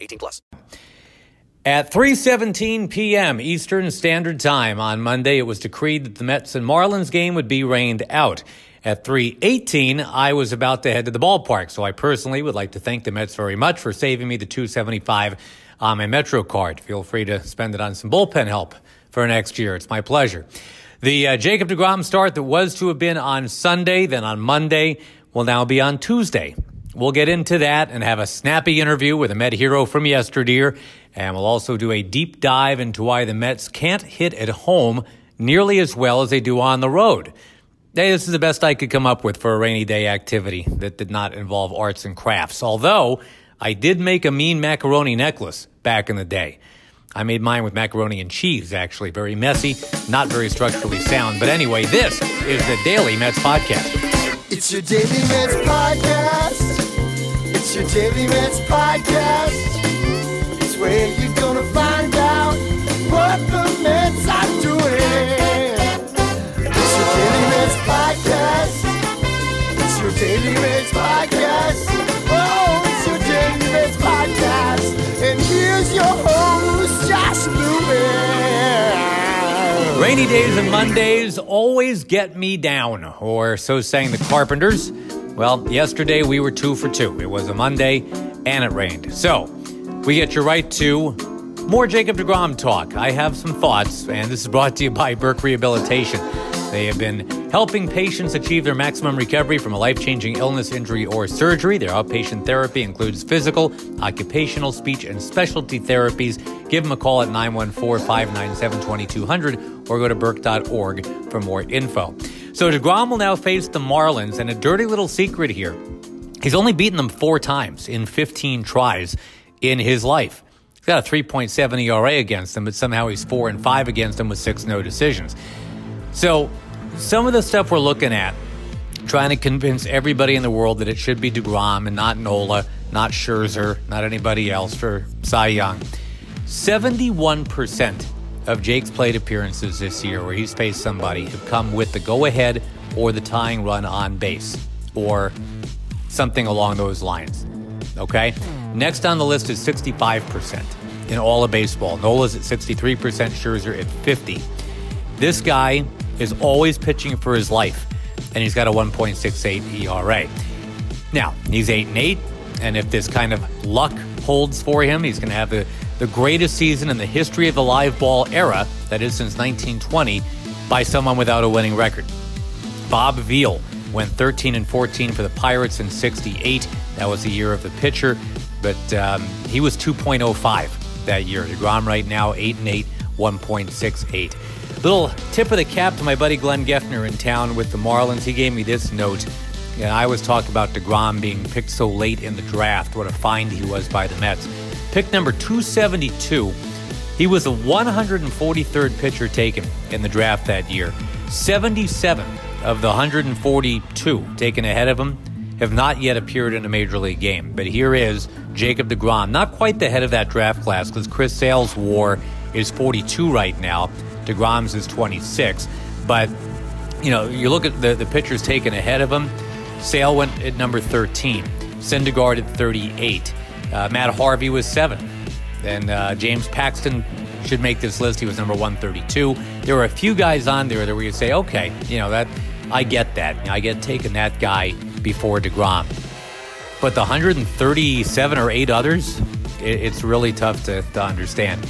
18 plus. At 3:17 p.m. Eastern Standard Time on Monday, it was decreed that the Mets and Marlins game would be rained out. At 3:18, I was about to head to the ballpark, so I personally would like to thank the Mets very much for saving me the 275 on my Metro card. Feel free to spend it on some bullpen help for next year. It's my pleasure. The uh, Jacob DeGrom start that was to have been on Sunday, then on Monday, will now be on Tuesday. We'll get into that and have a snappy interview with a Met hero from yesteryear. And we'll also do a deep dive into why the Mets can't hit at home nearly as well as they do on the road. Hey, this is the best I could come up with for a rainy day activity that did not involve arts and crafts. Although I did make a mean macaroni necklace back in the day. I made mine with macaroni and cheese, actually. Very messy, not very structurally sound. But anyway, this is the Daily Mets Podcast. It's your Daily Mets Podcast. Your Daily Mets Podcast. It's where you're to find out what the Mets are doing. It's your Daily Mets Podcast. It's your Daily Mets Podcast. Oh, it's your Daily Mets Podcast. And here's your host, Josh Lewin. Rainy days and Mondays always get me down, or so sang the Carpenters. Well, yesterday we were two for two. It was a Monday and it rained. So, we get you right to more Jacob DeGrom talk. I have some thoughts, and this is brought to you by Burke Rehabilitation. They have been helping patients achieve their maximum recovery from a life changing illness, injury, or surgery. Their outpatient therapy includes physical, occupational, speech, and specialty therapies. Give them a call at 914 597 2200 or go to Burke.org for more info. So DeGrom will now face the Marlins, and a dirty little secret here. He's only beaten them four times in 15 tries in his life. He's got a 3.7 ERA against them, but somehow he's 4 and 5 against them with six no decisions. So, some of the stuff we're looking at, trying to convince everybody in the world that it should be DeGrom and not Nola, not Scherzer, not anybody else for Cy Young. 71% of Jake's plate appearances this year where he's faced somebody have come with the go ahead or the tying run on base or something along those lines. Okay? Next on the list is 65% in all of baseball. Nola's at 63%, Scherzer at 50. This guy is always pitching for his life, and he's got a 1.68 ERA. Now, he's 8 and 8, and if this kind of luck holds for him, he's going to have the, the greatest season in the history of the live ball era, that is since 1920, by someone without a winning record. Bob Veale went 13 and 14 for the Pirates in 68. That was the year of the pitcher, but um, he was 2.05 that year. DeGrom right now, 8 and 8, 1.68. Little tip of the cap to my buddy Glenn Geffner in town with the Marlins. He gave me this note. And I always talk about DeGrom being picked so late in the draft, what a find he was by the Mets. Pick number 272. He was the 143rd pitcher taken in the draft that year. 77 of the 142 taken ahead of him have not yet appeared in a major league game. But here is Jacob DeGrom, not quite the head of that draft class because Chris Sale's WAR is 42 right now. DeGrom's is 26. But, you know, you look at the, the pitchers taken ahead of him. Sale went at number 13. Syndergaard at 38. Uh, Matt Harvey was 7. And uh, James Paxton should make this list. He was number 132. There were a few guys on there that where you say, okay, you know, that I get that. I get taking that guy before DeGrom. But the 137 or 8 others, it, it's really tough to, to understand.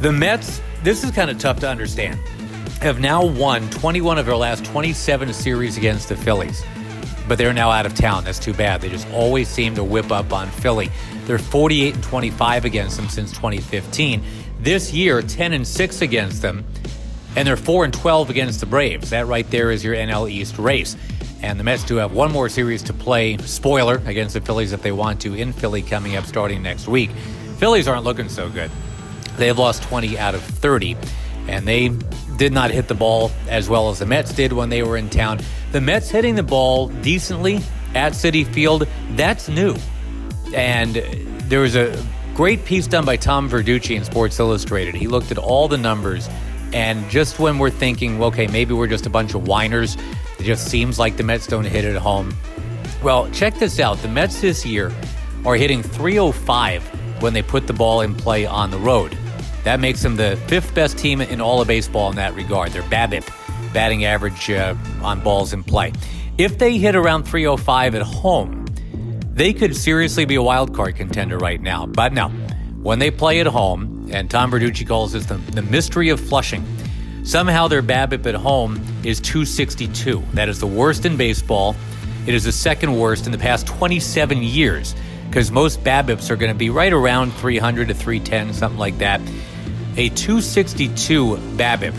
The Mets, this is kind of tough to understand, have now won 21 of their last 27 series against the Phillies. But they're now out of town. That's too bad. They just always seem to whip up on Philly. They're 48 and 25 against them since 2015. This year, 10 and 6 against them, and they're 4 and 12 against the Braves. That right there is your NL East race. And the Mets do have one more series to play, spoiler, against the Phillies if they want to, in Philly coming up starting next week. Phillies aren't looking so good. They have lost 20 out of 30, and they did not hit the ball as well as the Mets did when they were in town. The Mets hitting the ball decently at Citi Field, that's new. And there was a great piece done by Tom Verducci in Sports Illustrated. He looked at all the numbers, and just when we're thinking, okay, maybe we're just a bunch of whiners, it just seems like the Mets don't hit it at home. Well, check this out. The Mets this year are hitting 305 when they put the ball in play on the road. That makes them the fifth best team in all of baseball in that regard. Their BABIP, batting average uh, on balls in play. If they hit around 305 at home, they could seriously be a wild card contender right now. But no, when they play at home, and Tom Verducci calls this the, the mystery of Flushing, somehow their BABIP at home is 262. That is the worst in baseball. It is the second worst in the past 27 years because most BABIPs are going to be right around 300 to 310, something like that. A 262 BABIP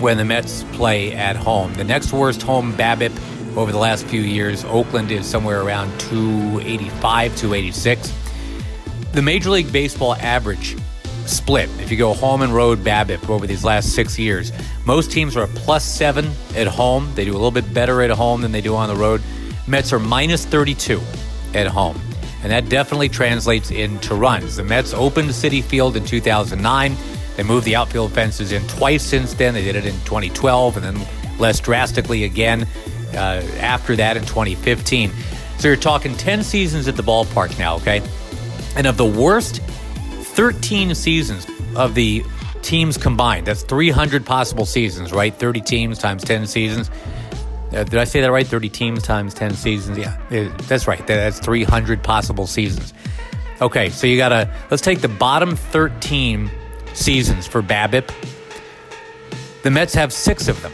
when the Mets play at home. The next worst home BABIP over the last few years, Oakland is somewhere around 285, 286. The Major League Baseball average split, if you go home and road BABIP over these last six years, most teams are plus seven at home. They do a little bit better at home than they do on the road. Mets are minus 32 at home. And that definitely translates into runs. The Mets opened Citi Field in 2009. They moved the outfield fences in twice since then. They did it in 2012 and then less drastically again after that in 2015. So you're talking 10 seasons at the ballpark now, okay? And of the worst 13 seasons of the teams combined, that's 300 possible seasons, right? 30 teams times 10 seasons. Uh, did I say that right? 30 teams times 10 seasons? Yeah, uh, that's right. That's 300 possible seasons. Okay, so you got to, let's take the bottom 13 seasons for BABIP. The Mets have six of them.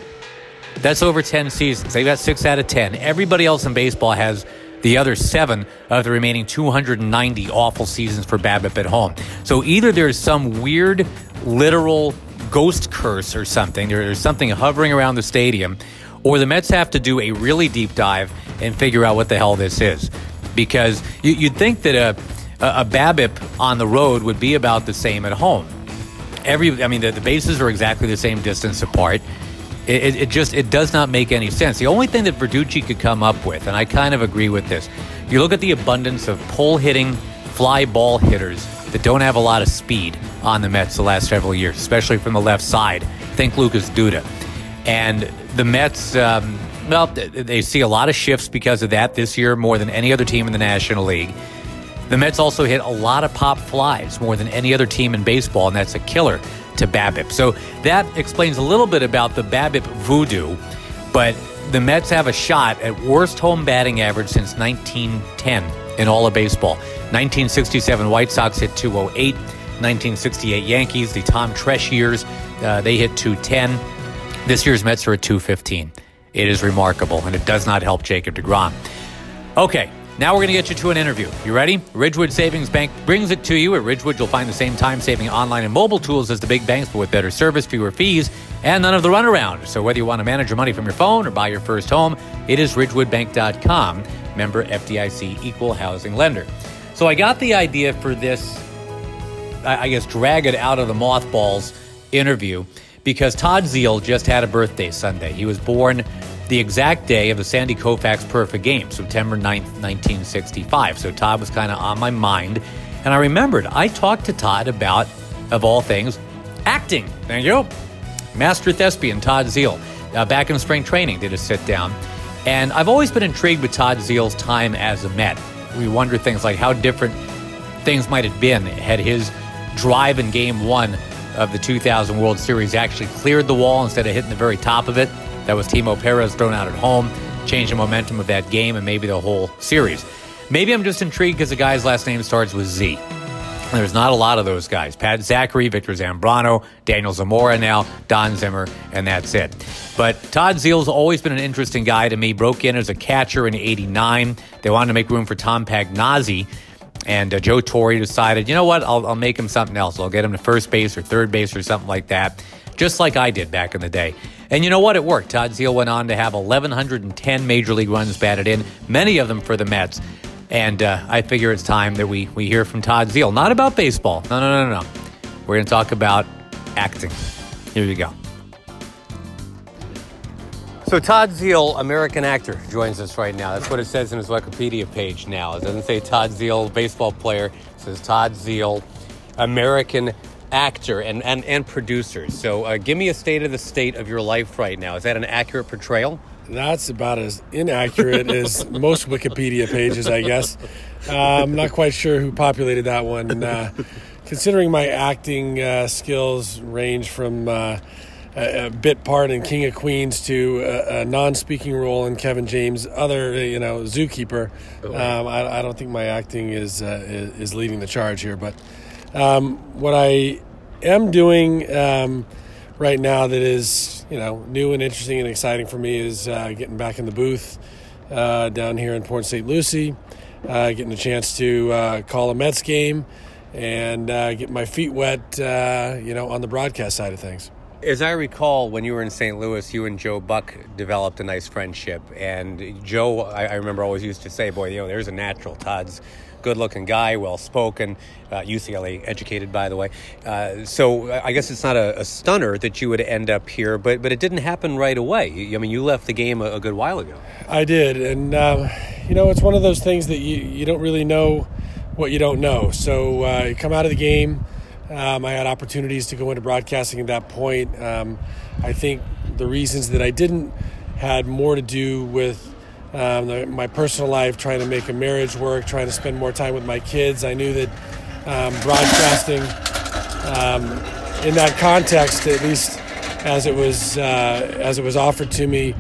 That's over 10 seasons. They've got six out of 10. Everybody else in baseball has the other seven of the remaining 290 awful seasons for BABIP at home. So either there's some weird, literal ghost curse or something, there's something hovering around the stadium, or the Mets have to do a really deep dive and figure out what the hell this is. Because you, would think that a, a, BABIP on the road would be about the same at home. Every, I mean, the, the bases are exactly the same distance apart. It, it, just it does not make any sense. The only thing that Verducci could come up with, and I kind of agree with this, you look at the abundance of pull hitting, fly ball hitters that don't have a lot of speed on the Mets the last several years, especially from the left side. Think Lucas Duda. And the Mets, um, well, they see a lot of shifts because of that this year more than any other team in the National League. The Mets also hit a lot of pop flies more than any other team in baseball, and that's a killer to BABIP. So that explains a little bit about the BABIP voodoo, but the Mets have a shot at worst home batting average since 1910 in all of baseball. 1967 White Sox hit 208. 1968 Yankees, the Tom Tresh years, uh, they hit 210. This year's Mets are at 215. It is remarkable, and it does not help Jacob DeGrom. Okay, now we're going to get you to an interview. You ready? Ridgewood Savings Bank brings it to you. At Ridgewood, you'll find the same time saving online and mobile tools as the big banks, but with better service, fewer fees, and none of the runaround. So whether you want to manage your money from your phone or buy your first home, it is ridgewoodbank.com. Member FDIC equal housing lender. So I got the idea for this, I guess, drag it out of the mothballs interview because Todd Zeile just had a birthday Sunday. He was born the exact day of the Sandy Koufax perfect game, September 9th, 1965. So Todd was kind of on my mind. And I remembered I talked to Todd about, of all things, acting. Thank you. Master thespian Todd Zeile, uh, back in spring training, did a sit down. And I've always been intrigued with Todd Zeile's time as a Met. We wonder things like how different things might have been had his drive in game one of the 2000 World Series actually cleared the wall instead of hitting the very top of it. That was Timo Perez thrown out at home, changed the momentum of that game and maybe the whole series. Maybe I'm just intrigued because the guy's last name starts with Z. There's not a lot of those guys. Pat Zachry, Victor Zambrano, Daniel Zamora now, Don Zimmer, and that's it. But Todd Zeile's always been an interesting guy to me. Broke in as a catcher in 89. They wanted to make room for Tom Pagnozzi. And uh, Joe Torre decided, you know what, I'll, I'll make him something else. I'll get him to first base or third base or something like that, just like I did back in the day. And you know what? It worked. Todd Zeile went on to have 1,110 major league runs batted in, many of them for the Mets. And uh, I figure it's time that we, we hear from Todd Zeile. Not about baseball. No, no, no, no. We're going to talk about acting. Here you go. So Todd Zeile, American actor, joins us right now. That's what it says in his Wikipedia page now. It doesn't say Todd Zeile, baseball player. It says Todd Zeile, American actor and, and, and producer. So uh, give me a state of the state of your life right now. Is that an accurate portrayal? That's about as inaccurate as most Wikipedia pages, I guess. Uh, I'm not quite sure who populated that one. Uh, considering my acting uh, skills range from uh, a, a, bit part in King of Queens to a, a, non-speaking role in Kevin James' other, you know, Zookeeper, um, I, I, don't think my acting is, uh, is, is leading the charge here. But um, what I am doing um, right now that is, you know, new and interesting and exciting for me is uh, getting back in the booth uh, down here in Port St. Lucie, getting a chance to call a Mets game and uh, get my feet wet, uh, you know, on the broadcast side of things. As I recall, when you were in St. Louis, you and Joe Buck developed a nice friendship. And Joe, I, I remember, always used to say, "Boy, you know, there's a natural. Todd's good-looking guy, well-spoken, uh, UCLA educated, by the way. Uh, so I guess it's not a, a, stunner that you would end up here, but but it didn't happen right away. I mean, you left the game a, a good while ago. I did, and um, you know, it's one of those things that you you don't really know what you don't know. So uh, you come out of the game. Um, I had opportunities to go into broadcasting at that point. Um, I think the reasons that I didn't had more to do with um, the, my personal life, trying to make a marriage work, trying to spend more time with my kids. I knew that um, broadcasting, um, in that context, at least as it was uh, as it was offered to me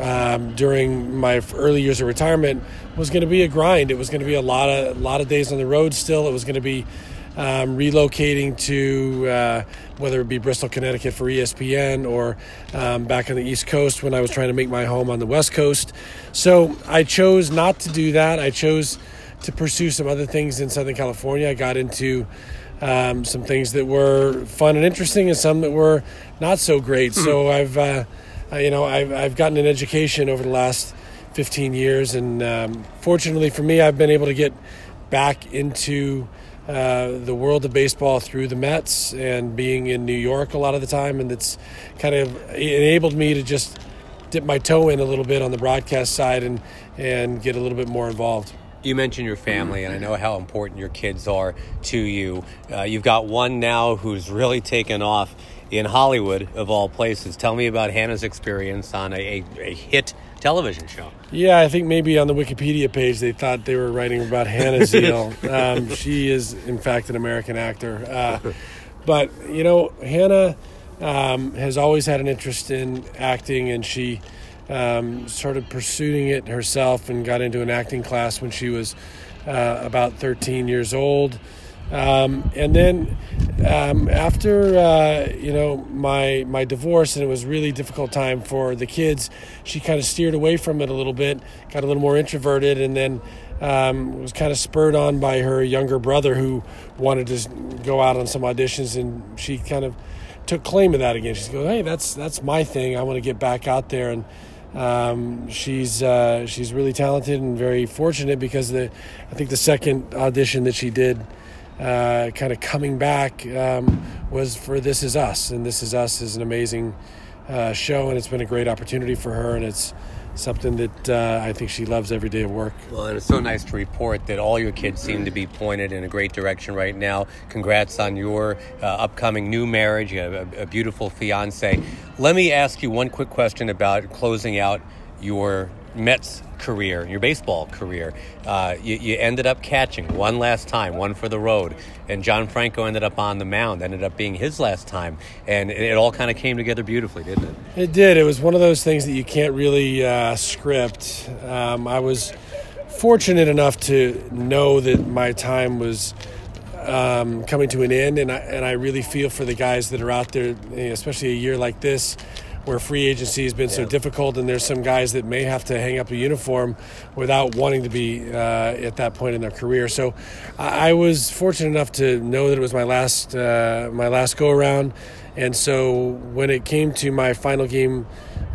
um, during my early years of retirement, was going to be a grind. It was going to be a lot of a lot of days on the road. Still, it was going to be um, relocating to uh, whether it be Bristol, Connecticut for ESPN or um, back on the East Coast when I was trying to make my home on the West Coast. So I chose not to do that. I chose to pursue some other things in Southern California. I got into um, some things that were fun and interesting, and some that were not so great. Mm-hmm. So I've, uh, you know, I've, I've gotten an education over the last 15 years. And um, fortunately for me, I've been able to get back into uh, the world of baseball through the Mets and being in New York a lot of the time. And it's kind of enabled me to just dip my toe in a little bit on the broadcast side and, and get a little bit more involved. You mentioned your family, and I know how important your kids are to you. Uh, you've got one now who's really taken off in Hollywood, of all places. Tell me about Hannah's experience on a, a, a hit television show. Yeah, I think maybe on the Wikipedia page they thought they were writing about Hannah Zeile. um, she is, in fact, an American actor. Uh, but, you know, Hannah um, has always had an interest in acting, and she um, started pursuing it herself and got into an acting class when she was uh, about 13 years old. Um, and then um, after uh, you know my my divorce and it was really difficult time for the kids, she kind of steered away from it a little bit, got a little more introverted, and then um, was kind of spurred on by her younger brother who wanted to go out on some auditions, and she kind of took claim of that again. She goes, "Hey, that's that's my thing. I want to get back out there." And um, she's uh, she's really talented and very fortunate because the I think the second audition that she did uh, kind of coming back um, was for This Is Us. And This Is Us is an amazing uh, show, and it's been a great opportunity for her, and it's something that uh, I think she loves every day of work. Well, and it's so nice to report that all your kids seem to be pointed in a great direction right now. Congrats on your uh, upcoming new marriage. A, a beautiful fiance. Let me ask you one quick question about closing out your Mets career, your baseball career, uh, you, you, ended up catching one last time, one for the road. And John Franco ended up on the mound, ended up being his last time. And it, it all kind of came together beautifully, didn't it? It did. It was one of those things that you can't really uh, script. Um, I was fortunate enough to know that my time was. Um, coming to an end, and I, and I really feel for the guys that are out there, especially a year like this, where free agency has been so difficult, and there's some guys that may have to hang up a uniform without wanting to be uh, at that point in their career. So I, I was fortunate enough to know that it was my last uh, my last go around, and so when it came to my final game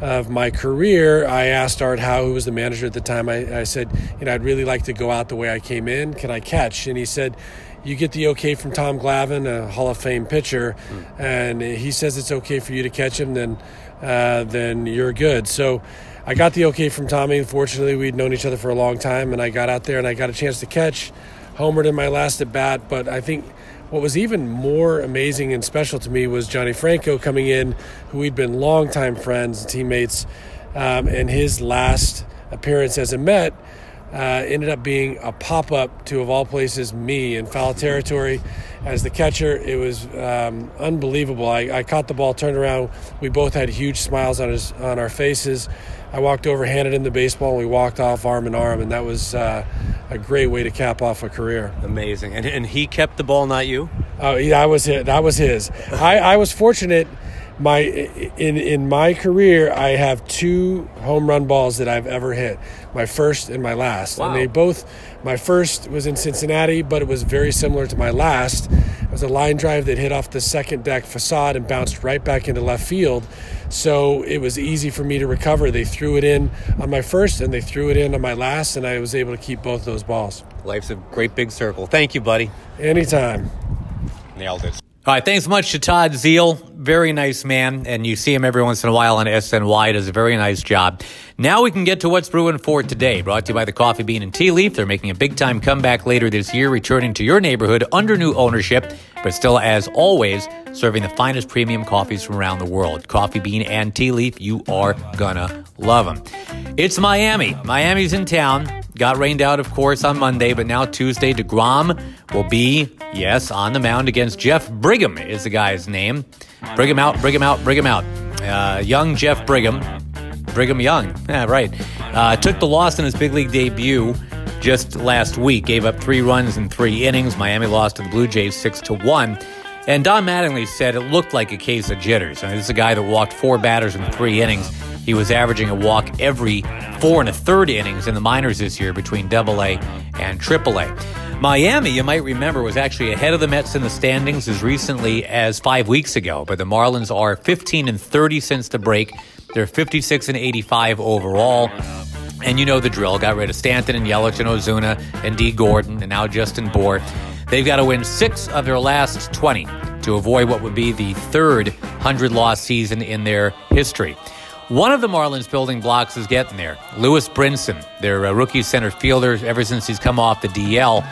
of my career, I asked Art Howe, who was the manager at the time, I, I said, you know, I'd really like to go out the way I came in. Can I catch? And he said, you get the okay from Tom Glavine, a Hall of Fame pitcher, and he says it's okay for you to catch him, then uh, then you're good. So I got the okay from Tommy. Fortunately, we'd known each other for a long time, and I got out there and I got a chance to catch. Homered in my last at bat, but I think what was even more amazing and special to me was Johnny Franco coming in, who we'd been longtime friends and teammates, um, and his last appearance as a Met uh, ended up being a pop up to, of all places, me in foul territory as the catcher. It was um, unbelievable. I, I caught the ball, turned around. We both had huge smiles on, his, on our faces. I walked over, handed him the baseball, and we walked off arm in arm, and that was uh, a great way to cap off a career. Amazing. And, and he kept the ball, not you? Oh, yeah, that was it. That was his. I, I was fortunate. My in in my career, I have two home run balls that I've ever hit. My first and my last, Wow. and they both. My first was in Cincinnati, but it was very similar to my last. It was a line drive that hit off the second deck facade and bounced right back into left field. So it was easy for me to recover. They threw it in on my first, and they threw it in on my last, and I was able to keep both those balls. Life's a great big circle. Thank you, buddy. Anytime. Nailed it. All right, thanks much to Todd Zeile. Very nice man, and you see him every once in a while on SNY. Does a very nice job. Now we can get to what's brewing for today. Brought to you by the Coffee Bean and Tea Leaf. They're making a big time comeback later this year, returning to your neighborhood under new ownership, but still, as always, serving the finest premium coffees from around the world. Coffee Bean and Tea Leaf, you are gonna love them. It's Miami. Miami's in town. Got rained out, of course, on Monday, but now Tuesday, DeGrom will be, yes, on the mound against Jeff Brigham, is the guy's name. Brigham out, Brigham out, Brigham out. Uh, young Jeff Brigham, Brigham Young, yeah, right, uh, took the loss in his big league debut just last week. Gave up three runs in three innings. Miami lost to the Blue Jays six to one. And Don Mattingly said it looked like a case of jitters. I mean, this is a guy that walked four batters in three innings. He was averaging a walk every four and a third innings in the minors this year between Double A and Triple A. Miami, you might remember, was actually ahead of the Mets in the standings as recently as five weeks ago. But the Marlins are 15 and 30 since the break. They're 56 and 85 overall. And you know the drill. Got rid of Stanton and Yelich and Ozuna and Dee Gordon and now Justin Bour. They've got to win six of their last 20 to avoid what would be the third 100 loss season in their history. One of the Marlins building blocks is getting there. Lewis Brinson, their uh, rookie center fielder, ever since he's come off the DL,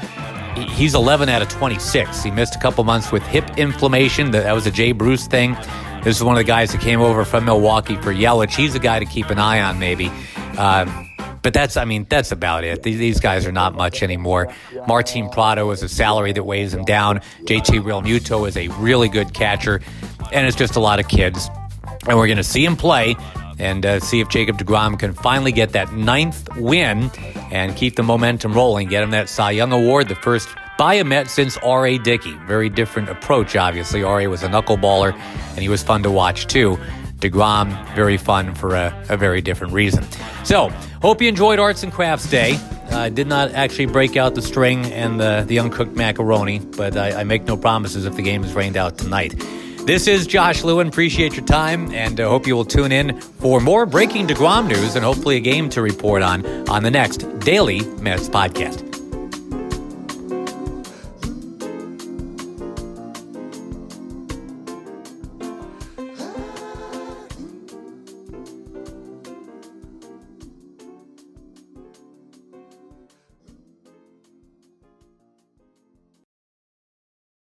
he's 11 out of 26. He missed a couple months with hip inflammation. That was a Jay Bruce thing. This is one of the guys that came over from Milwaukee for Yelich. He's a guy to keep an eye on, maybe. Um, but that's, I mean, that's about it. These, guys are not much anymore. Martin Prado is a salary that weighs him down. JT Realmuto is a really good catcher. And it's just a lot of kids. And we're going to see him play and uh, see if Jacob DeGrom can finally get that ninth win and keep the momentum rolling, get him that Cy Young Award, the first by a Met since R.A. Dickey. Very different approach, obviously. R.A. was a knuckleballer, and he was fun to watch, too. DeGrom, very fun for a, a very different reason. So, hope you enjoyed Arts and Crafts Day. I did not actually break out the string and the, the uncooked macaroni, but I, I make no promises if the game is rained out tonight. This is Josh Lewin. Appreciate your time, and uh, hope you will tune in for more breaking DeGrom news and hopefully a game to report on on the next Daily Mets podcast.